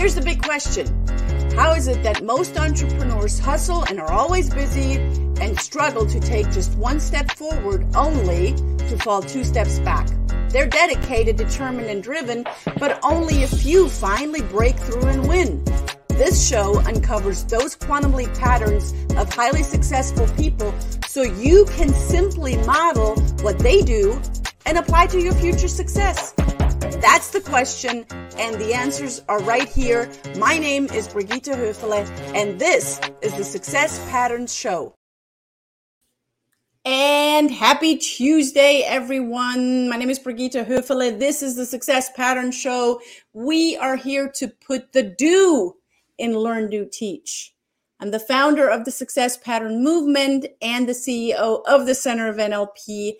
Here's the big question How is it that most entrepreneurs hustle and are always busy and struggle to take just one step forward only to fall two steps back? They're dedicated, determined, and driven, but only a few finally break through and win. This show uncovers those quantum leap patterns of highly successful people so you can simply model what they do and apply to your future success. That's the question, and the answers are right here. My name is Brigitte Höfele, and this is the Success Patterns Show. And happy Tuesday, everyone. My name is Brigitte Höfele. This is the Success Pattern Show. We are here to put the do in Learn, Do, Teach. I'm the founder of the Success Pattern Movement and the CEO of the Center of NLP.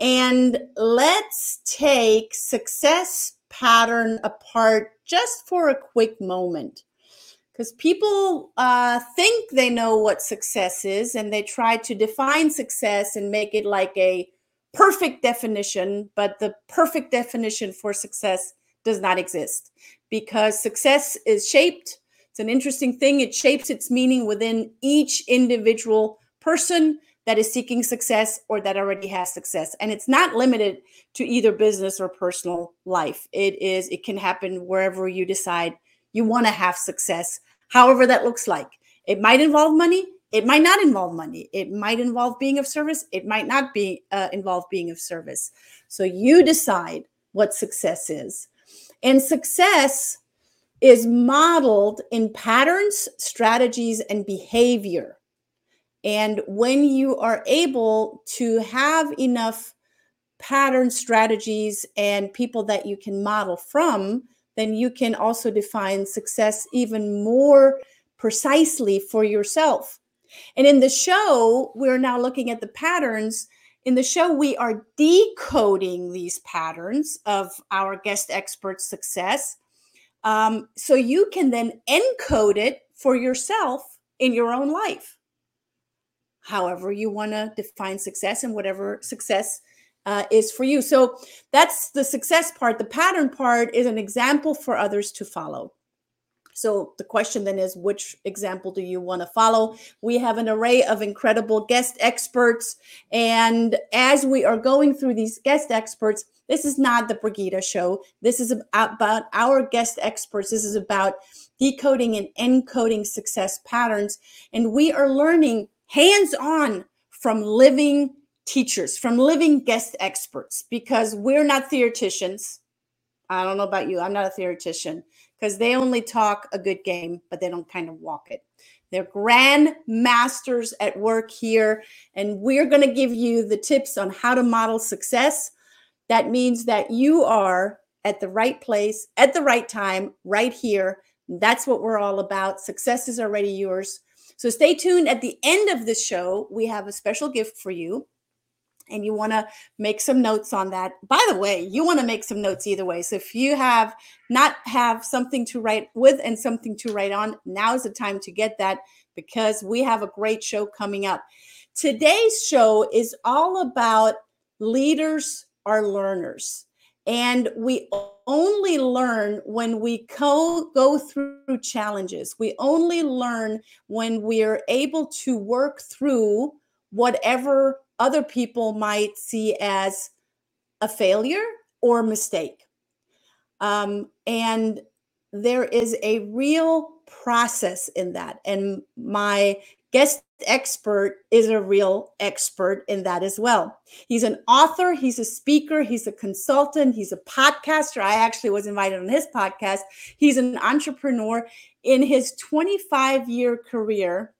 And let's take success pattern apart just for a quick moment. Because people uh, think they know what success is and they try to define success and make it like a perfect definition, but the perfect definition for success does not exist because success is shaped. It's an interesting thing. It shapes its meaning within each individual person that is seeking success or that already has success. And it's not limited to either business or personal life. It is it can happen wherever you decide you want to have success however that looks like. It might involve money it might not involve money. It might involve being of service it might not be uh, involve being of service. So you decide what success is. And success is modeled in patterns strategies and behavior and when you are able to have enough pattern strategies and people that you can model from, then you can also define success even more precisely for yourself. And in the show, we're now looking at the patterns. In the show, we are decoding these patterns of our guest expert success. Um, so you can then encode it for yourself in your own life however you want to define success and whatever success uh, is for you. So that's the success part. The pattern part is an example for others to follow. So the question then is which example do you want to follow? We have an array of incredible guest experts. And as we are going through these guest experts, this is not the Brigida show. This is about our guest experts. This is about decoding and encoding success patterns. And we are learning hands on from living teachers, from living guest experts, because we're not theoreticians. I don't know about you. I'm not a theoretician because they only talk a good game, but they don't kind of walk it. They're grand masters at work here. And we're going to give you the tips on how to model success. That means that you are at the right place, at the right time, right here. That's what we're all about. Success is already yours. So stay tuned. At the end of the show, we have a special gift for you. And you want to make some notes on that. By the way, you want to make some notes either way. So if you have not have something to write with and something to write on, now is the time to get that because we have a great show coming up. Today's show is all about leaders are learners. And we only learn when we co- go through challenges. We only learn when we are able to work through whatever other people might see as a failure or mistake. Um, and there is a real process in that. And my guest expert is a real expert in that as well. He's an author, he's a speaker, he's a consultant, he's a podcaster. I actually was invited on his podcast. He's an entrepreneur. In his 25 year career,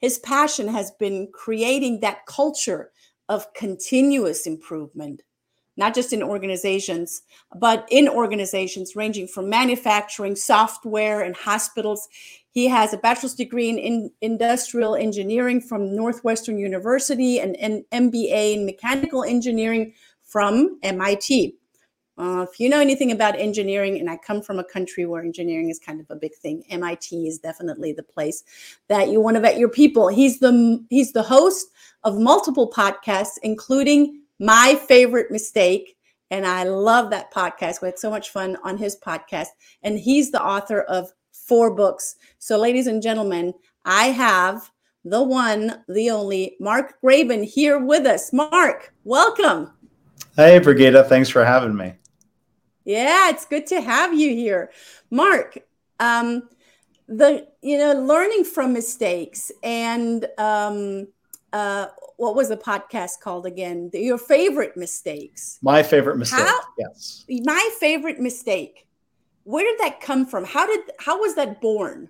his passion has been creating that culture of continuous improvement not just in organizations, but in organizations ranging from manufacturing, software, and hospitals. He has a bachelor's degree in, in industrial engineering from Northwestern University and an MBA in mechanical engineering from MIT. Uh, if you know anything about engineering, and I come from a country where engineering is kind of a big thing, MIT is definitely the place that you want to vet your people. He's the he's the host of multiple podcasts, including my favorite mistake And I love that podcast. We had so much fun on his podcast. And he's the author of four books. So, ladies and gentlemen, I have the one, the only Mark Graban here with us. Mark, welcome. Hey, Brigida. Thanks for having me. Yeah, it's good to have you here. Mark, um, the you know learning from mistakes and um, uh, what was the podcast called again? Your favorite mistakes. My favorite mistake. How, yes. My favorite mistake. Where did that come from? How did how was that born?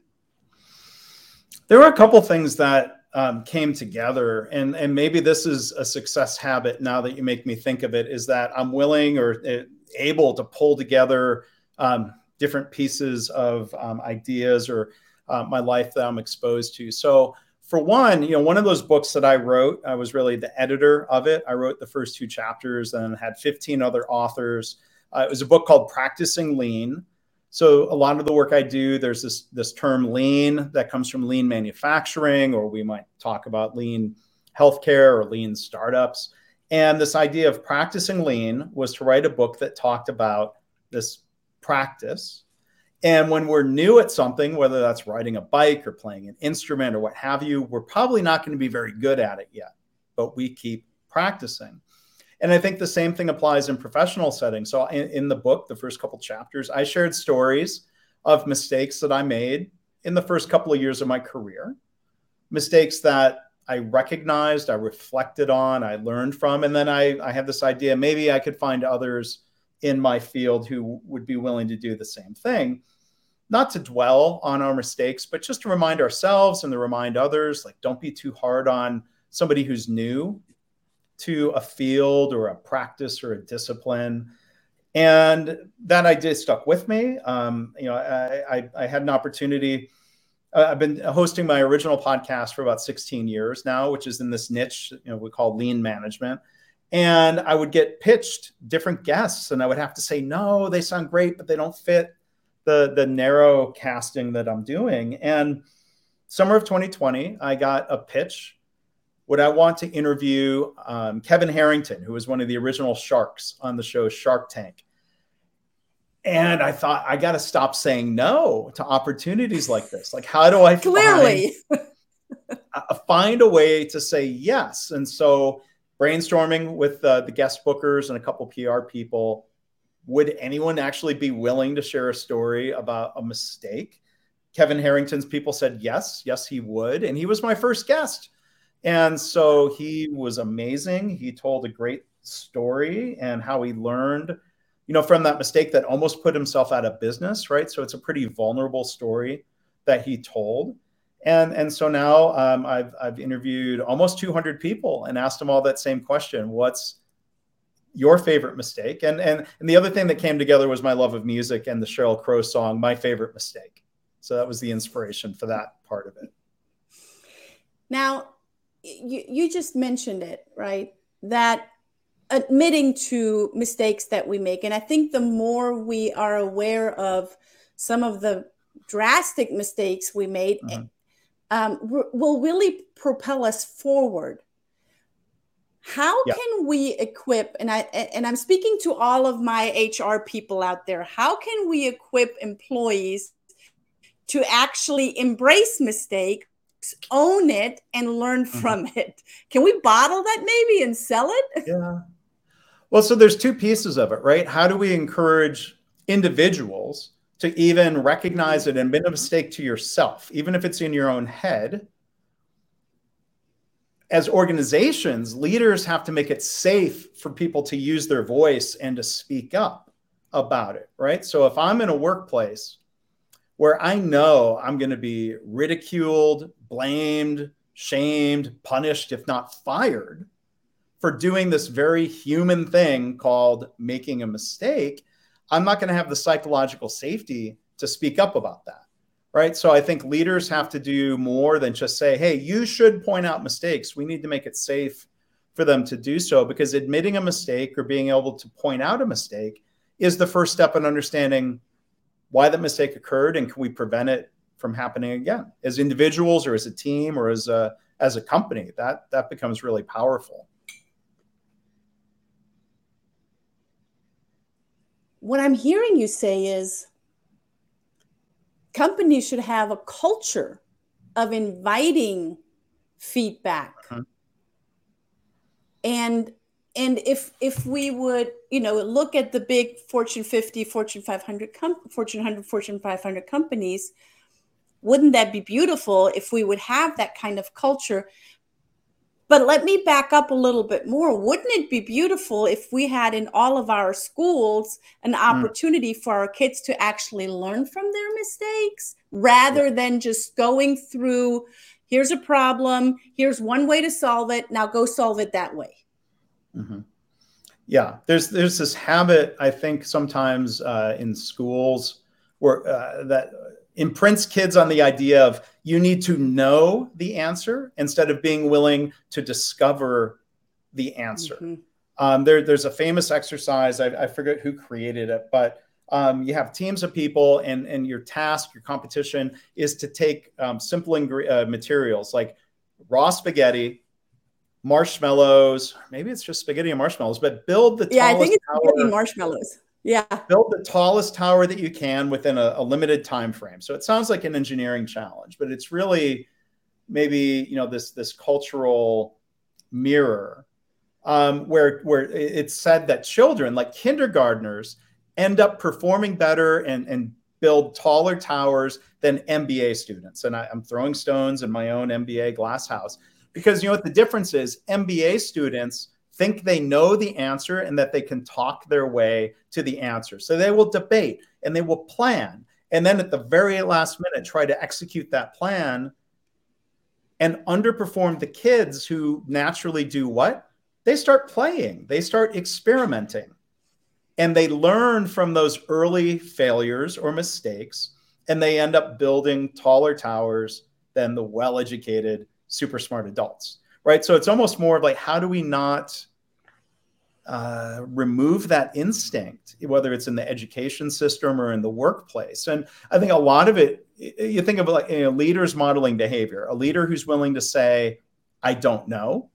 There were a couple things that um, came together, and and maybe this is a success habit. Now that you make me think of it, is that I'm willing or uh, able to pull together um, different pieces of um, ideas or uh, my life that I'm exposed to. So for one, you know, one of those books that I wrote, I was really the editor of it. I wrote the first two chapters and had 15 other authors. Uh, it was a book called Practicing Lean. So a lot of the work I do, there's this this term lean that comes from lean manufacturing, or we might talk about lean healthcare or lean startups. And this idea of practicing lean was to write a book that talked about this practice. And when we're new at something, whether that's riding a bike or playing an instrument or what have you, we're probably not going to be very good at it yet, but we keep practicing. And I think the same thing applies in professional settings. So in, in the book, the first couple chapters, I shared stories of mistakes that I made in the first couple of years of my career, mistakes that I recognized, I reflected on, I learned from, and then I, I had this idea maybe I could find others in my field who would be willing to do the same thing. Not to dwell on our mistakes, but just to remind ourselves and to remind others like, don't be too hard on somebody who's new to a field or a practice or a discipline. And that idea stuck with me. Um, you know, I, I, I had an opportunity. Uh, I've been hosting my original podcast for about 16 years now, which is in this niche, you know, we call lean management and I would get pitched different guests, and I would have to say, no, they sound great, but they don't fit the the narrow casting that I'm doing. And summer of 2020, I got a pitch. Would I want to interview um, Kevin Harrington, who was one of the original sharks on the show Shark Tank? And I thought I got to stop saying no to opportunities like this. Like, how do I clearly find, find a way to say yes? And so brainstorming with uh, the guest bookers and a couple PR people. Would anyone actually be willing to share a story about a mistake? Kevin Harrington's people said yes, yes, he would. And he was my first guest. And so he was amazing. He told a great story and how he learned, you know, from that mistake that almost put himself out of business, right? So it's a pretty vulnerable story that he told. And, and so now um, I've, I've interviewed almost 200 people and asked them all that same question What's your favorite mistake? And, and, and the other thing that came together was my love of music and the Sheryl Crow song, My Favorite Mistake. So that was the inspiration for that part of it. Now, you, you just mentioned it, right? That admitting to mistakes that we make. And I think the more we are aware of some of the drastic mistakes we made, mm-hmm um, r- will really propel us forward. How can we equip and I and I'm speaking to all of my HR people out there. How can we equip employees to actually embrace mistakes, own it and learn mm-hmm. from it? Can we bottle that maybe and sell it? Yeah. Well, so there's two pieces of it, right? How do we encourage individuals to even recognize it and admit a mistake to yourself, even if it's in your own head. As organizations, leaders have to make it safe for people to use their voice and to speak up about it, right? So if I'm in a workplace where I know I'm going to be ridiculed, blamed, shamed, punished, if not fired, for doing this very human thing called making a mistake, I'm not going to have the psychological safety to speak up about that. Right. So I think leaders have to do more than just say, hey, you should point out mistakes. We need to make it safe for them to do so because admitting a mistake or being able to point out a mistake is the first step in understanding why that mistake occurred and can we prevent it from happening again as individuals or as a team or as a as a company that that becomes really powerful what I'm hearing you say is companies should have a culture of inviting feedback. Uh-huh. And and if if we would you know look at the big fortune 50 fortune 500 com- fortune 100 fortune 500 companies wouldn't that be beautiful if we would have that kind of culture but let me back up a little bit more wouldn't it be beautiful if we had in all of our schools an hmm. opportunity mm. for our kids to actually learn from their mistakes rather yeah. than just going through here's a problem here's one way to solve it now go solve it that way Mm-hmm. Yeah, there's there's this habit I think sometimes uh, in schools where uh, that imprints kids on the idea of you need to know the answer instead of being willing to discover the answer. Mm-hmm. Um, there, there's a famous exercise I, I, forget who created it, but um, you have teams of people, and and your task, your competition is to take um, simple ingre- uh, materials like raw spaghetti, marshmallows. Maybe it's just spaghetti and marshmallows, but build the yeah. I think it's tower, marshmallows. Yeah. Build the tallest tower that you can within a, a, limited time frame. So it sounds like an engineering challenge, but it's really maybe you know this this cultural mirror um, where where it's said that children like kindergartners end up performing better and and build taller towers than MBA students. And I, I'm throwing stones in my own MBA glass house because you know what the difference is? MBA students think they know the answer and that they can talk their way to the answer. So they will debate and they will plan. And then at the very last minute, try to execute that plan and underperform the kids who naturally do what? They start playing, they start experimenting, and they learn from those early failures or mistakes, and they end up building taller towers than the well educated super smart adults, right? So it's almost more of like, how do we not uh, remove that instinct, whether it's in the education system or in the workplace? And I think a lot of it, you think of like you know, leaders modeling behavior, a leader who's willing to say, I don't know,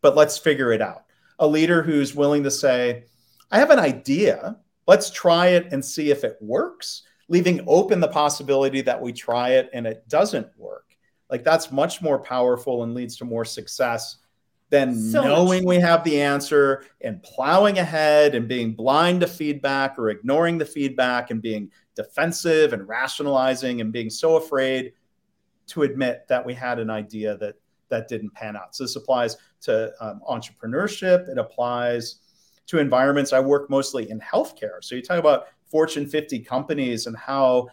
but let's figure it out. A leader who's willing to say, I have an idea, let's try it and see if it works, leaving open the possibility that we try it and it doesn't work like that's much more powerful and leads to more success than so knowing much. we have the answer and plowing ahead and being blind to feedback or ignoring the feedback and being defensive and rationalizing and being so afraid to admit that we had an idea that that didn't pan out. So this applies to um, entrepreneurship. It applies to environments. I work mostly in healthcare. So you talk about Fortune 50 companies and how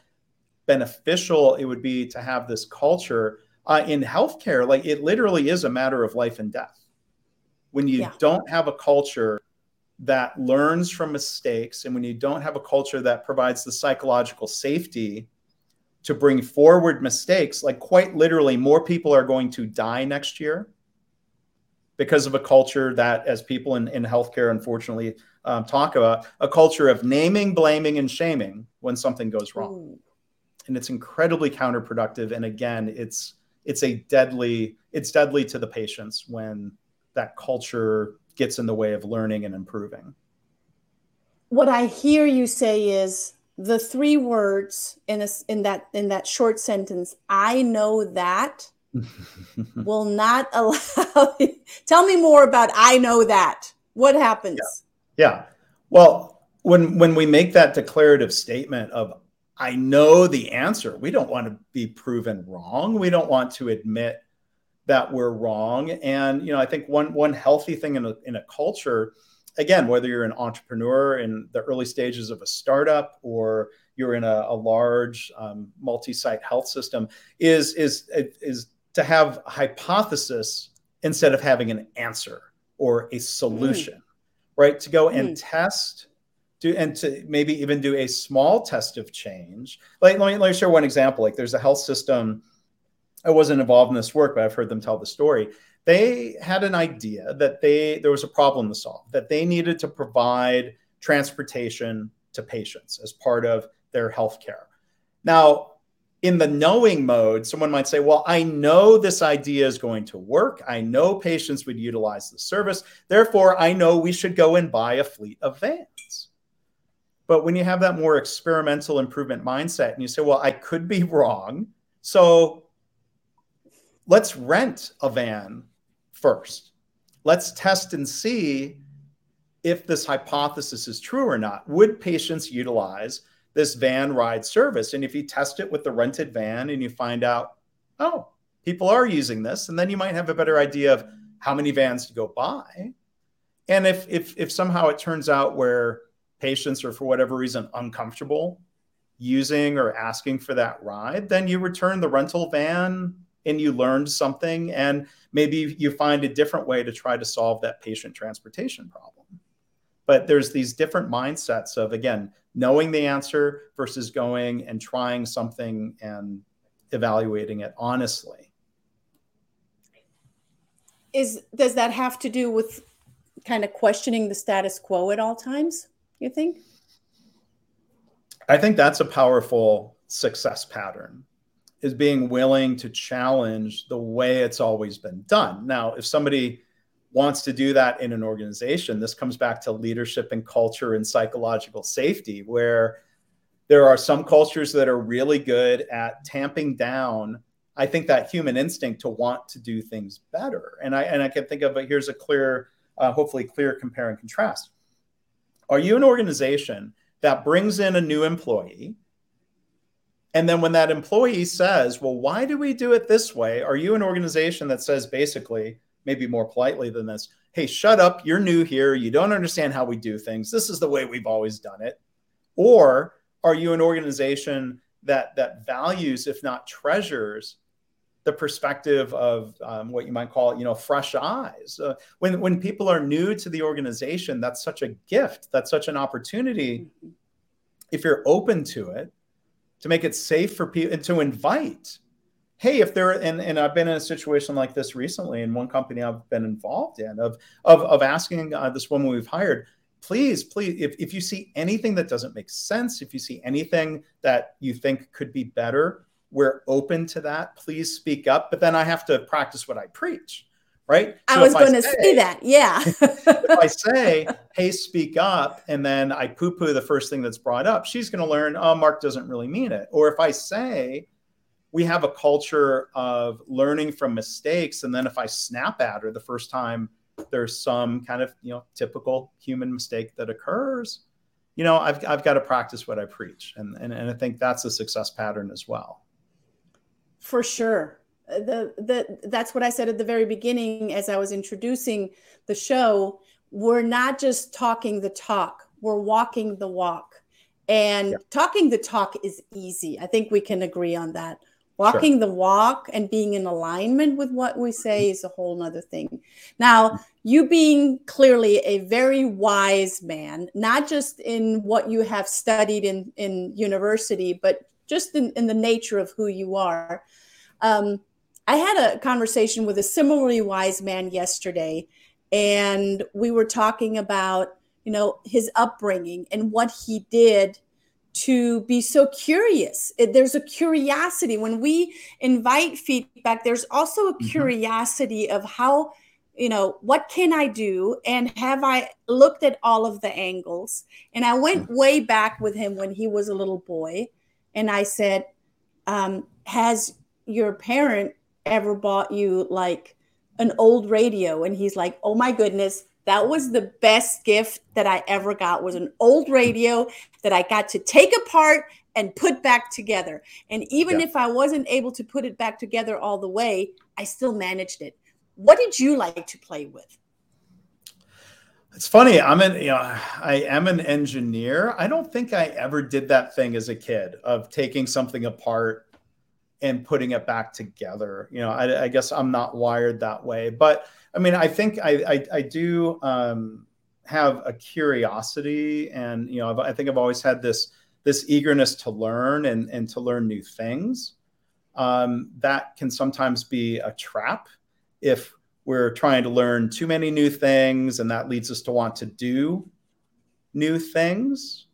beneficial it would be to have this culture uh, in healthcare, like it literally is a matter of life and death. When you yeah. don't have a culture that learns from mistakes, and when you don't have a culture that provides the psychological safety to bring forward mistakes, like quite literally, more people are going to die next year because of a culture that, as people in, in healthcare unfortunately um, talk about, a culture of naming, blaming, and shaming when something goes wrong. Ooh. And it's incredibly counterproductive. And again, it's it's a deadly it's deadly to the patients when that culture gets in the way of learning and improving. What i hear you say is the three words in a, in that in that short sentence i know that will not allow tell me more about i know that. What happens? Yeah. yeah. Well when when we make that declarative statement of I know the answer. We don't want to be proven wrong. We don't want to admit that we're wrong. And you know, I think one one healthy thing in a, in a culture, again, whether you're an entrepreneur in the early stages of a startup or you're in a, a large um, multi-site health system, is is is to have a hypothesis instead of having an answer or a solution, mm. right? To go mm. and test do and to maybe even do a small test of change. Like let me, let me share one example. Like there's a health system. I wasn't involved in this work, but I've heard them tell the story. They had an idea that they there was a problem to solve, that they needed to provide transportation to patients as part of their health care. Now, in the knowing mode, someone might say, Well, I know this idea is going to work. I know patients would utilize the service. Therefore, I know we should go and buy a fleet of vans. But when you have that more experimental improvement mindset and you say, well, I could be wrong. So let's rent a van first. Let's test and see if this hypothesis is true or not. Would patients utilize this van ride service? And if you test it with the rented van and you find out, oh, people are using this, and then you might have a better idea of how many vans to go buy. And if if if somehow it turns out where patients are for whatever reason uncomfortable using or asking for that ride, then you return the rental van and you learned something and maybe you find a different way to try to solve that patient transportation problem. But there's these different mindsets of again, knowing the answer versus going and trying something and evaluating it honestly. Is does that have to do with kind of questioning the status quo at all times? You think? I think that's a powerful success pattern is being willing to challenge the way it's always been done. Now, if somebody wants to do that in an organization, this comes back to leadership and culture and psychological safety, where there are some cultures that are really good at tamping down I think that human instinct to want to do things better. And I and I can think of it. Here's a clear, uh, hopefully clear compare and contrast. Are you an organization that brings in a new employee? And then when that employee says, well, why do we do it this way? Are you an organization that says basically, maybe more politely than this, hey, shut up, you're new here, you don't understand how we do things. This is the way we've always done it. Or are you an organization that that values, if not treasures, the perspective of um, what you might call, you know, fresh eyes. Uh, when when people are new to the organization, that's such a gift. That's such an opportunity. If you're open to it, to make it safe for people and to invite. Hey, if there and, and I've been in a situation like this recently in one company I've been involved in of of, of asking uh, this woman we've hired, please, please, if, if you see anything that doesn't make sense, if you see anything that you think could be better, we're open to that. Please speak up. But then I have to practice what I preach, right? I was going to say that. Yeah. if I say, hey, speak up, and then I poo poo the first thing that's brought up, she's going to learn, oh, Mark doesn't really mean it. Or if I say, we have a culture of learning from mistakes. And then if I snap at her the first time there's some kind of, you know, typical human mistake that occurs, you know, I've, I've got to practice what I preach. And, and, and I think that's a success pattern as well. For sure. Uh, the, the, that's what I said at the very beginning as I was introducing the show. We're not just talking the talk, we're walking the walk. And yeah. talking the talk is easy. I think we can agree on that. Walking sure. the walk and being in alignment with what we say is a whole nother thing. Now, you being clearly a very wise man, not just in what you have studied in, in university, but just in, in the nature of who you are. Um, I had a conversation with a similarly wise man yesterday, and we were talking about, you know, his upbringing and what he did to be so curious. There's a curiosity when we invite feedback. There's also a mm-hmm. curiosity of how, you know, what can I do, and have I looked at all of the angles? And I went way back with him when he was a little boy, and I said, um, "Has your parent ever bought you like an old radio?" And he's like, "Oh my goodness." That was the best gift that I ever got was an old radio that I got to take apart and put back together. And even yeah. if I wasn't able to put it back together all the way, I still managed it. What did you like to play with? It's funny. I'm an, you know, I am an engineer. I don't think I ever did that thing as a kid of taking something apart and putting it back together. You know, I, I guess I'm not wired that way. But I mean, I think I, I, I do um, have a curiosity, and you know, I think I've always had this this eagerness to learn and and to learn new things. Um, that can sometimes be a trap if we're trying to learn too many new things and that leads us to want to do new things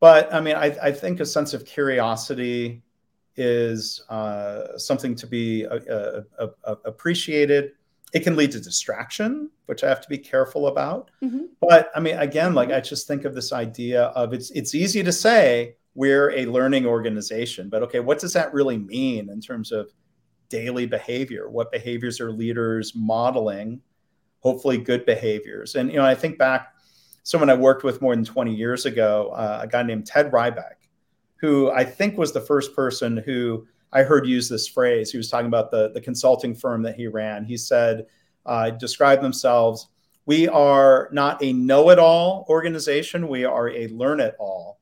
but i mean i, I think a sense of curiosity is uh, something to be uh, uh, uh appreciated it can lead to distraction, which I have to be careful about. Mm-hmm. But I mean, again, like I just think of this idea of it's it's easy to say we're a learning organization, but okay, what does that really mean in terms of daily behavior? What behaviors are leaders modeling? Hopefully, good behaviors. And you know, I think back someone I worked with more than 20 years ago, uh, a guy named Ted Ryback, who I think was the first person who I heard use this phrase. He was talking about the, the consulting firm that he ran. He said, uh, describe themselves, we are not a know it all organization, we are a learn it all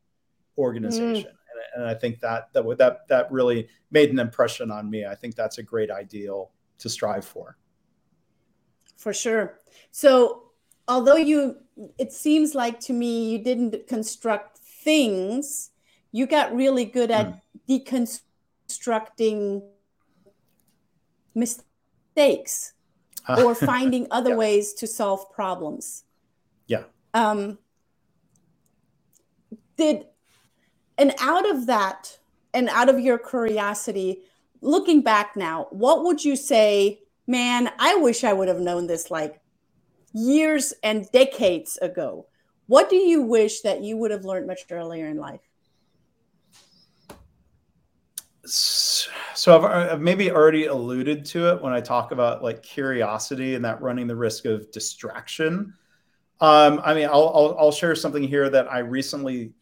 organization. Mm. And, I think that, that, that, that really made an impression on me. I think that's a great ideal to strive for. For sure. So, although you, it seems like to me you didn't construct things, you got really good at mm. deconstructing mistakes uh, or finding other yeah. ways to solve problems. Yeah. Um, did and out of that and out of your curiosity, looking back now, what would you say, man, I wish I would have known this like years and decades ago? What do you wish that you would have learned much earlier in life? so I've, I've, maybe already alluded to it when I talk about like curiosity and that running the risk of distraction. Um, I mean, I'll, I'll, I'll, share something here that I recently,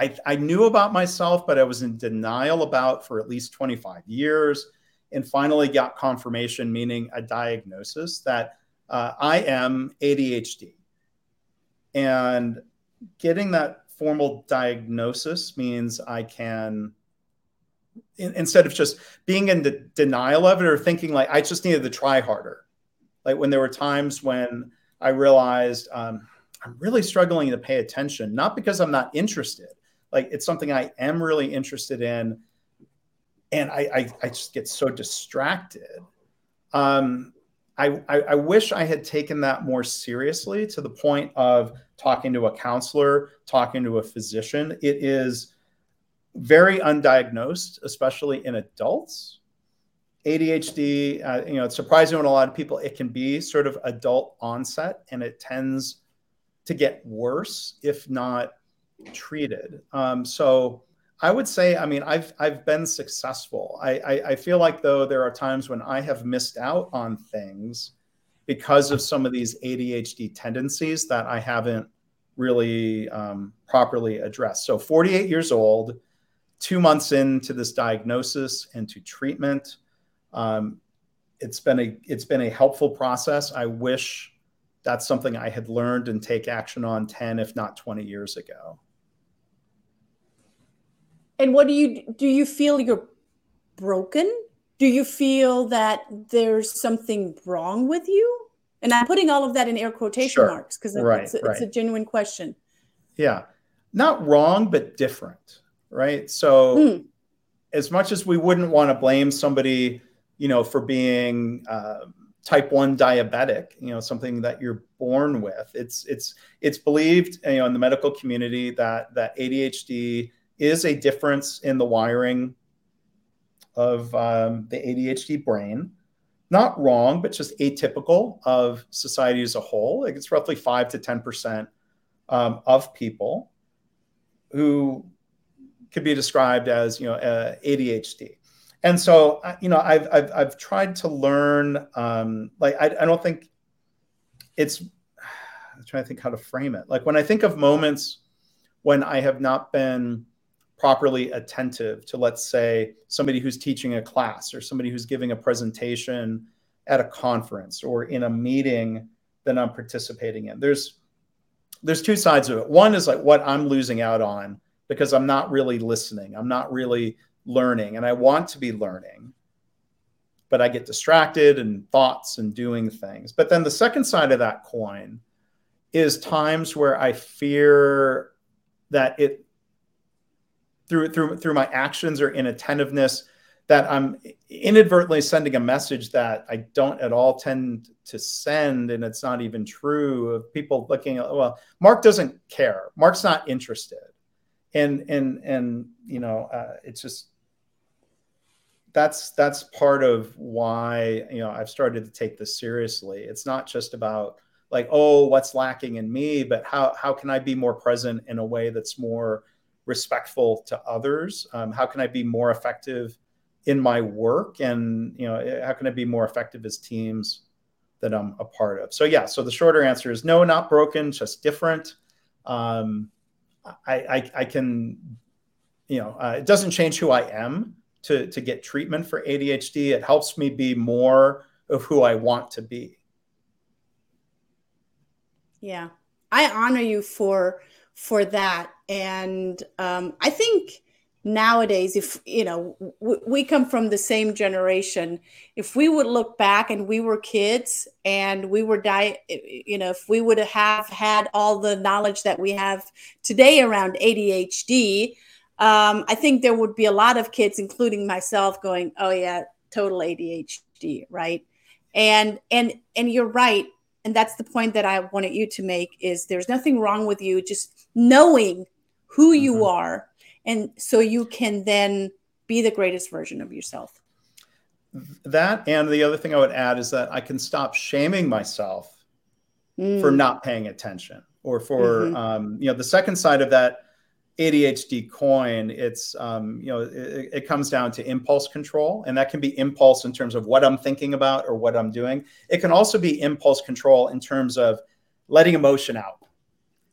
I, I knew about myself, but I was in denial about for at least 25 years and finally got confirmation, meaning a diagnosis that uh, I am ADHD. And getting that formal diagnosis means I can instead of just being in the denial of it or thinking like I just needed to try harder. Like when there were times when I realized um, I'm really struggling to pay attention, not because I'm not interested. Like it's something I am really interested in, and I I, I just get so distracted. Um, I, I, I wish I had taken that more seriously to the point of talking to a counselor, talking to a physician. It is very undiagnosed, especially in adults. ADHD, uh, you know, it's surprising when a lot of people, it can be sort of adult onset and it tends to get worse if not treated. Um, so I would say, I mean, I've, I've been successful. I, I, I feel like though there are times when I have missed out on things because of some of these ADHD tendencies that I haven't really um, properly addressed. So 48 years old, two months into this diagnosis and to treatment. Um, it's been a it's been a helpful process. I wish that's something I had learned and take action on 10, if not 20 years ago. And what do you do you feel you're broken? Do you feel that there's something wrong with you? And I'm putting all of that in air quotation sure. marks because right, it's, right. it's a genuine question. Yeah. Not wrong, but different right? So, mm. as much as we wouldn't want to blame somebody, you know, for being uh, type one diabetic, you know, something that you're born with, it's it's it's believed, you know, in the medical community that that ADHD is a difference in the wiring of um, the ADHD brain. Not wrong, but just atypical of society as a whole. Like it's roughly five to ten percent um, of people who could be described as you know uh, ADHD. And so you know I've I've, I've tried to learn um, like I, I don't think it's I'm trying to think how to frame it. Like when I think of moments when I have not been properly attentive to let's say somebody who's teaching a class or somebody who's giving a presentation at a conference or in a meeting that I'm participating in. There's there's two sides of it. One is like what I'm losing out on because I'm not really listening. I'm not really learning, and I want to be learning, but I get distracted and thoughts and doing things. But then the second side of that coin is times where I fear that it through through through my actions or inattentiveness that I'm inadvertently sending a message that I don't at all tend to send, and it's not even true. Of people looking at, well, Mark doesn't care. Mark's not interested and and and you know uh, it's just that's that's part of why you know I've started to take this seriously. It's not just about like oh what's lacking in me, but how how can I be more present in a way that's more respectful to others? Um, how can I be more effective in my work, and you know how can I be more effective as teams that I'm a part of? So yeah, so the shorter answer is no, not broken, just different. Um, I, I, I can you know uh, it doesn't change who I am to to get treatment for ADHD. It helps me be more of who I want to be. Yeah, I honor you for for that, and um, I think nowadays if you know w- we come from the same generation if we would look back and we were kids and we were die you know if we would have had all the knowledge that we have today around adhd um, I think there would be a lot of kids, including myself, going, "Oh yeah, total ADHD," right? And and and you're right, and that's the point that I wanted you to make: is there's nothing wrong with you just knowing who you mm-hmm. are, and so you can then be the greatest version of yourself. That and the other thing I would add is that I can stop shaming myself mm. for not paying attention, or for mm-hmm. um, you know the second side of that ADHD coin, it's um, you know it, it, comes down to impulse control, and that can be impulse in terms of what I'm thinking about or what I'm doing. It can also be impulse control in terms of letting emotion out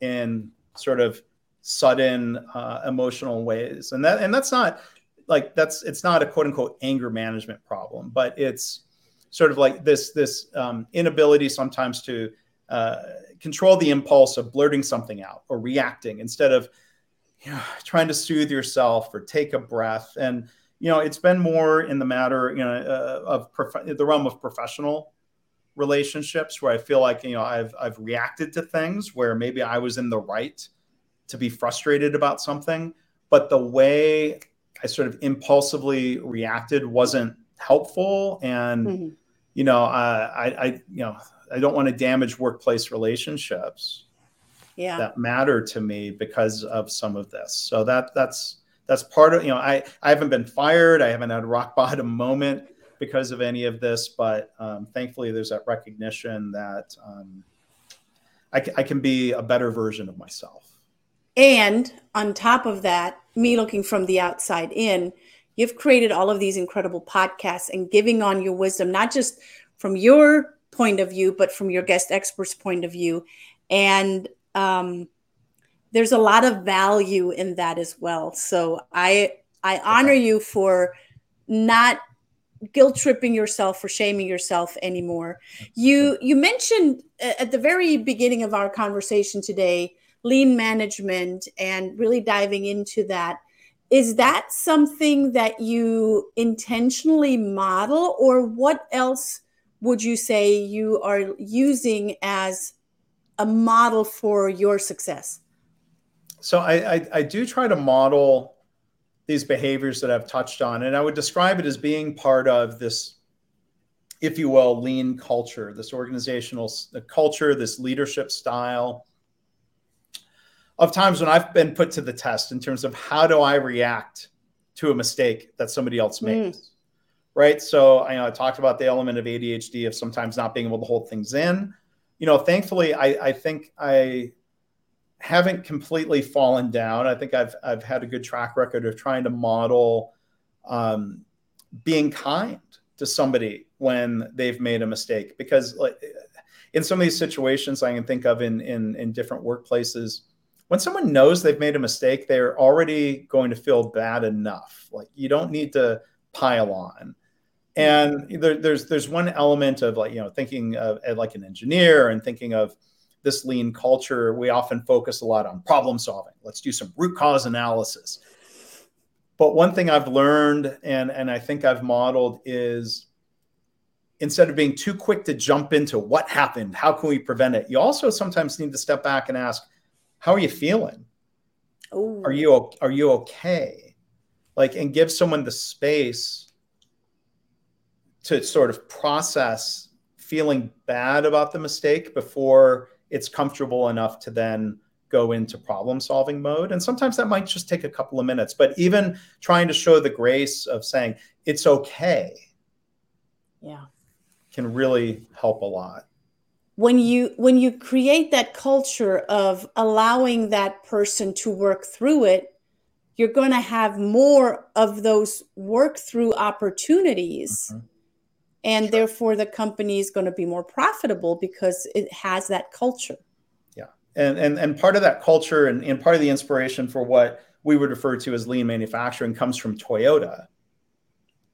in sort of sudden uh, emotional ways, and that and that's not like that's it's not a quote unquote anger management problem, but it's sort of like this this um, inability sometimes to uh, control the impulse of blurting something out or reacting instead of you know, trying to soothe yourself or take a breath. And, you know, it's been more in the matter, you know, uh, of prof- the realm of professional relationships where I feel like, you know, I've, I've reacted to things where maybe I was in the right to be frustrated about something, but the way I sort of impulsively reacted wasn't helpful. And, mm-hmm. you know, uh, I, I, you know, I don't want to damage workplace relationships yeah. that matter to me because of some of this. So that that's that's part of you know I I haven't been fired. I haven't had a rock bottom moment because of any of this, but um, thankfully there's that recognition that um, I, I can be a better version of myself. And on top of that, me looking from the outside in, you've created all of these incredible podcasts and giving on your wisdom, not just from your point of view, but from your guest experts' point of view. And um, there's a lot of value in that as well. So I I honor you for not guilt tripping yourself or shaming yourself anymore. You you mentioned at the very beginning of our conversation today lean management and really diving into that. Is that something that you intentionally model or what else would you say you are using as a model for your success? So I, I, I do try to model these behaviors that I've touched on, and I would describe it as being part of this, if you will, lean culture, this organizational culture, this leadership style of times when I've been put to the test in terms of how do I react to a mistake that somebody else hmm. makes. Mm. Right. So I, you know, I talked about the element of ADHD of sometimes not being able to hold things in you know, thankfully, I, I think I haven't completely fallen down. I think I've I've had a good track record of trying to model um, being kind to somebody when they've made a mistake. Because like in some of these situations, I can think of in in in different workplaces, when someone knows they've made a mistake, they're already going to feel bad enough. Like you don't need to pile on. And there, there's there's one element of like you know thinking of like an engineer and thinking of this lean culture we often focus a lot on problem solving. Let's do some root cause analysis. But one thing i've learned and and i think i've modeled is instead of being too quick to jump into what happened how can we prevent it you also sometimes need to step back and ask how are you feeling? Ooh. are you are you okay? Like and give someone the space to sort of process feeling bad about the mistake before it's comfortable enough to then go into problem solving mode. And sometimes that might just take a couple of minutes but even trying to show the grace of saying it's okay yeah. can really help a lot when you when you create that culture of allowing that person to work through it you're going to have more of those work through opportunities mm-hmm. and sure. therefore the company is going to be more profitable because it has that culture yeah and and, and part of that culture and, and part of the inspiration for what we would refer to as lean manufacturing comes from toyota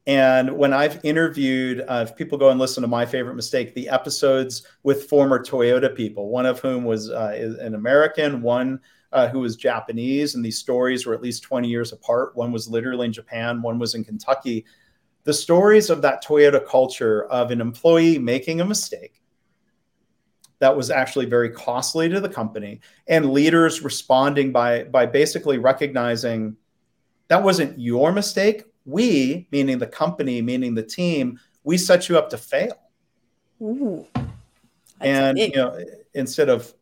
and when I've interviewed, uh, if people go and listen to my favorite mistake, the episodes with former Toyota people, one of whom was uh, an American, one uh, who was Japanese, and these stories were at least 20 years apart. One was literally in Japan, one was in Kentucky. The stories of that Toyota culture of an employee making a mistake that was actually very costly to the company and leaders responding by by basically recognizing that wasn't your mistake we, meaning the company, meaning the team, we set you up to fail. Ooh, and you know, instead of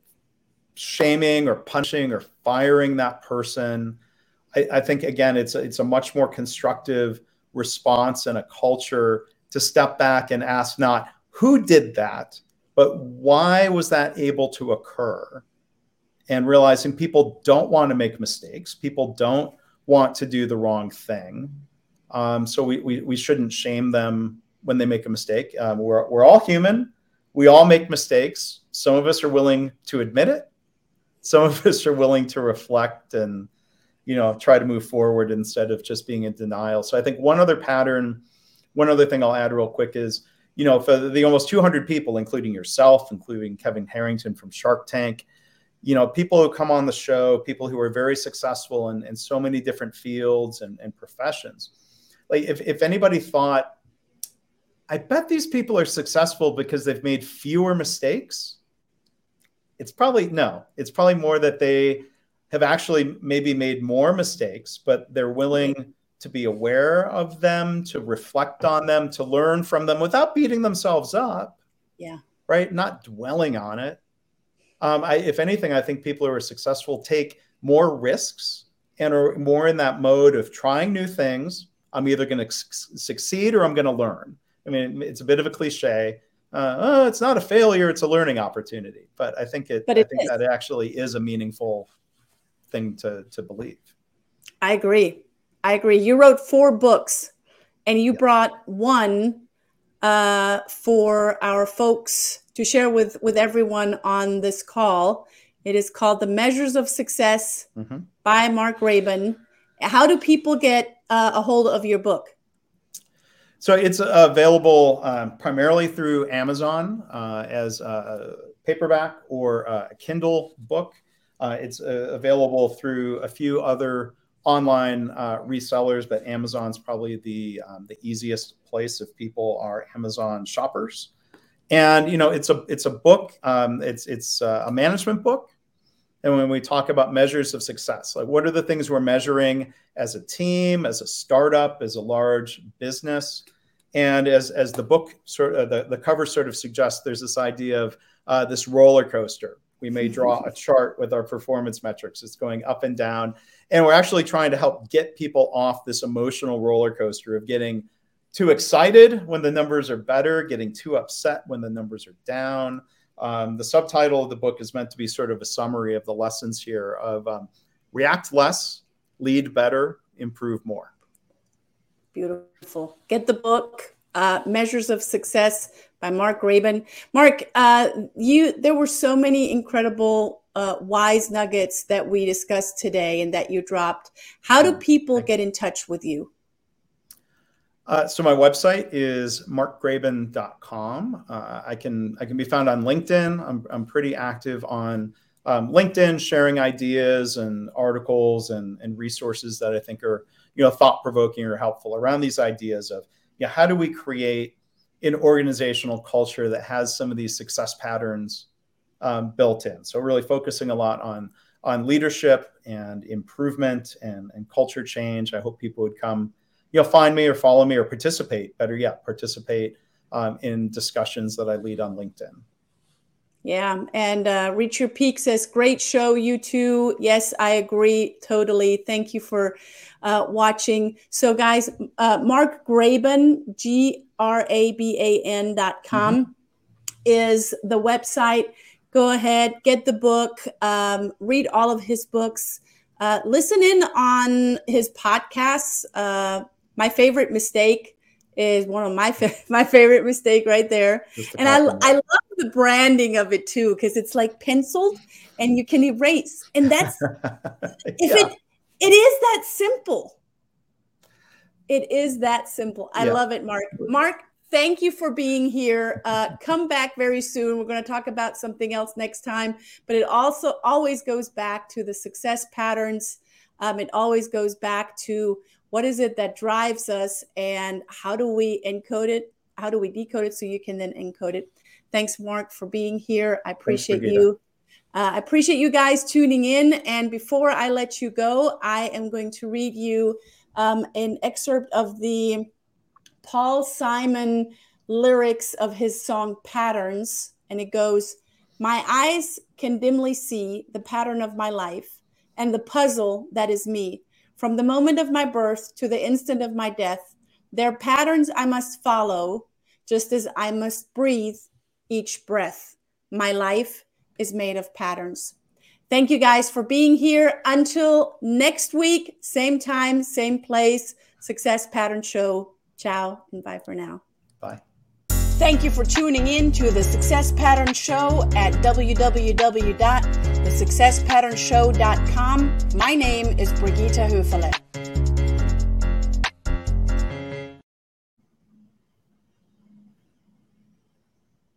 shaming or punching or firing that person, I, I think again, it's a, it's a much more constructive response and a culture to step back and ask not who did that, but why was that able to occur? And realizing people don't want to make mistakes, people don't want to do the wrong thing. Um, so we, we, we shouldn't shame them when they make a mistake. Um, we're, we're all human. We all make mistakes. Some of us are willing to admit it. Some of us are willing to reflect and, you know, try to move forward instead of just being in denial. So I think one other pattern, one other thing I'll add real quick is, you know, for the almost 200 people, including yourself, including Kevin Harrington from Shark Tank, you know, people who come on the show, people who are very successful in, in so many different fields and, and professions like if, if anybody thought i bet these people are successful because they've made fewer mistakes it's probably no it's probably more that they have actually maybe made more mistakes but they're willing to be aware of them to reflect on them to learn from them without beating themselves up. Yeah. Right? Not dwelling on it. Um, I, if anything i think people who are successful take more risks and are more in that mode of trying new things I'm either going to succeed or I'm going to learn. I mean, it's a bit of a cliche. Uh, oh, it's not a failure; it's a learning opportunity. But I think it. But it I think is. that actually is a meaningful thing to to believe. I agree. I agree. You wrote four books, and you brought one uh, for our folks to share with with everyone on this call. It is called "The Measures of Success" mm-hmm. by Mark Graban. How do people get uh, a hold of your book? So it's uh, available um, primarily through Amazon uh, as a paperback or a Kindle book. Uh, it's uh, available through a few other online uh, resellers, but Amazon's probably the um, the easiest place if people are Amazon shoppers. And you know, it's a it's a book. Um, it's it's a management book and when we talk about measures of success like what are the things we're measuring as a team as a startup as a large business? And as as the book sort of the, the cover sort of suggests there's this idea of uh, this roller coaster. We may draw a chart with our performance metrics. It's going up and down. And we're actually trying to help get people off this emotional roller coaster of getting too excited when the numbers are better getting too upset when the numbers are down um, the subtitle of the book is meant to be sort of a summary of the lessons here of um, react less, lead better, improve more. Beautiful. Get the book, uh, Measures of Success by Mark Graban. Mark, uh, you there were so many incredible uh, wise nuggets that we discussed today and that you dropped. How do mm, people get in touch with you? Uh, so my website is markgraban.com. Uh, I can I can be found on LinkedIn. I'm, I'm pretty active on um, LinkedIn, sharing ideas and articles and, and resources that I think are you know thought provoking or helpful around these ideas of you know, how do we create an organizational culture that has some of these success patterns um, built in. So really focusing a lot on on leadership and improvement and, and culture change. I hope people would come you know, find me or follow me or participate. Better yet, participate um, in discussions that I lead on LinkedIn. Yeah. And uh, Reach Your Peak says, great show, you two. Yes, I agree totally. Thank you for uh, watching. So, guys, uh, Mark Graban, G R A B A N dot com mm-hmm. is the website. Go ahead, get the book, um, read all of his books, uh, listen in on his podcasts. My favorite mistake is one of my fa- my favorite mistake right there. And I I love the branding of it too because it's like penciled and you can erase. And that's if yeah. it it is that simple. It is that simple. I yeah. love it, Mark. Mark, thank you for being here. Uh, come back very soon. We're going to talk about something else next time, but it also always goes back to the success patterns. Um, it always goes back to what is it that drives us and how do we encode it? How do we decode it so you can then encode it? Thanks mark for being here. I appreciate you uh, i appreciate you guys tuning in. And before i let you go i am going to read you um, an excerpt of the paul simon lyrics of his song patterns. And it goes my eyes can dimly see the pattern of my life and the puzzle that is me from the moment of my birth to the instant of my death, there are patterns I must follow, just as I must breathe each breath. My life is made of patterns. Thank you guys for being here. Until next week, same time, same place, Success Pattern Show. Ciao and bye for now. Bye. Thank you for tuning in to the Success Pattern Show at www thesuccesspatternshow.com. My name is Brigitte Höfele.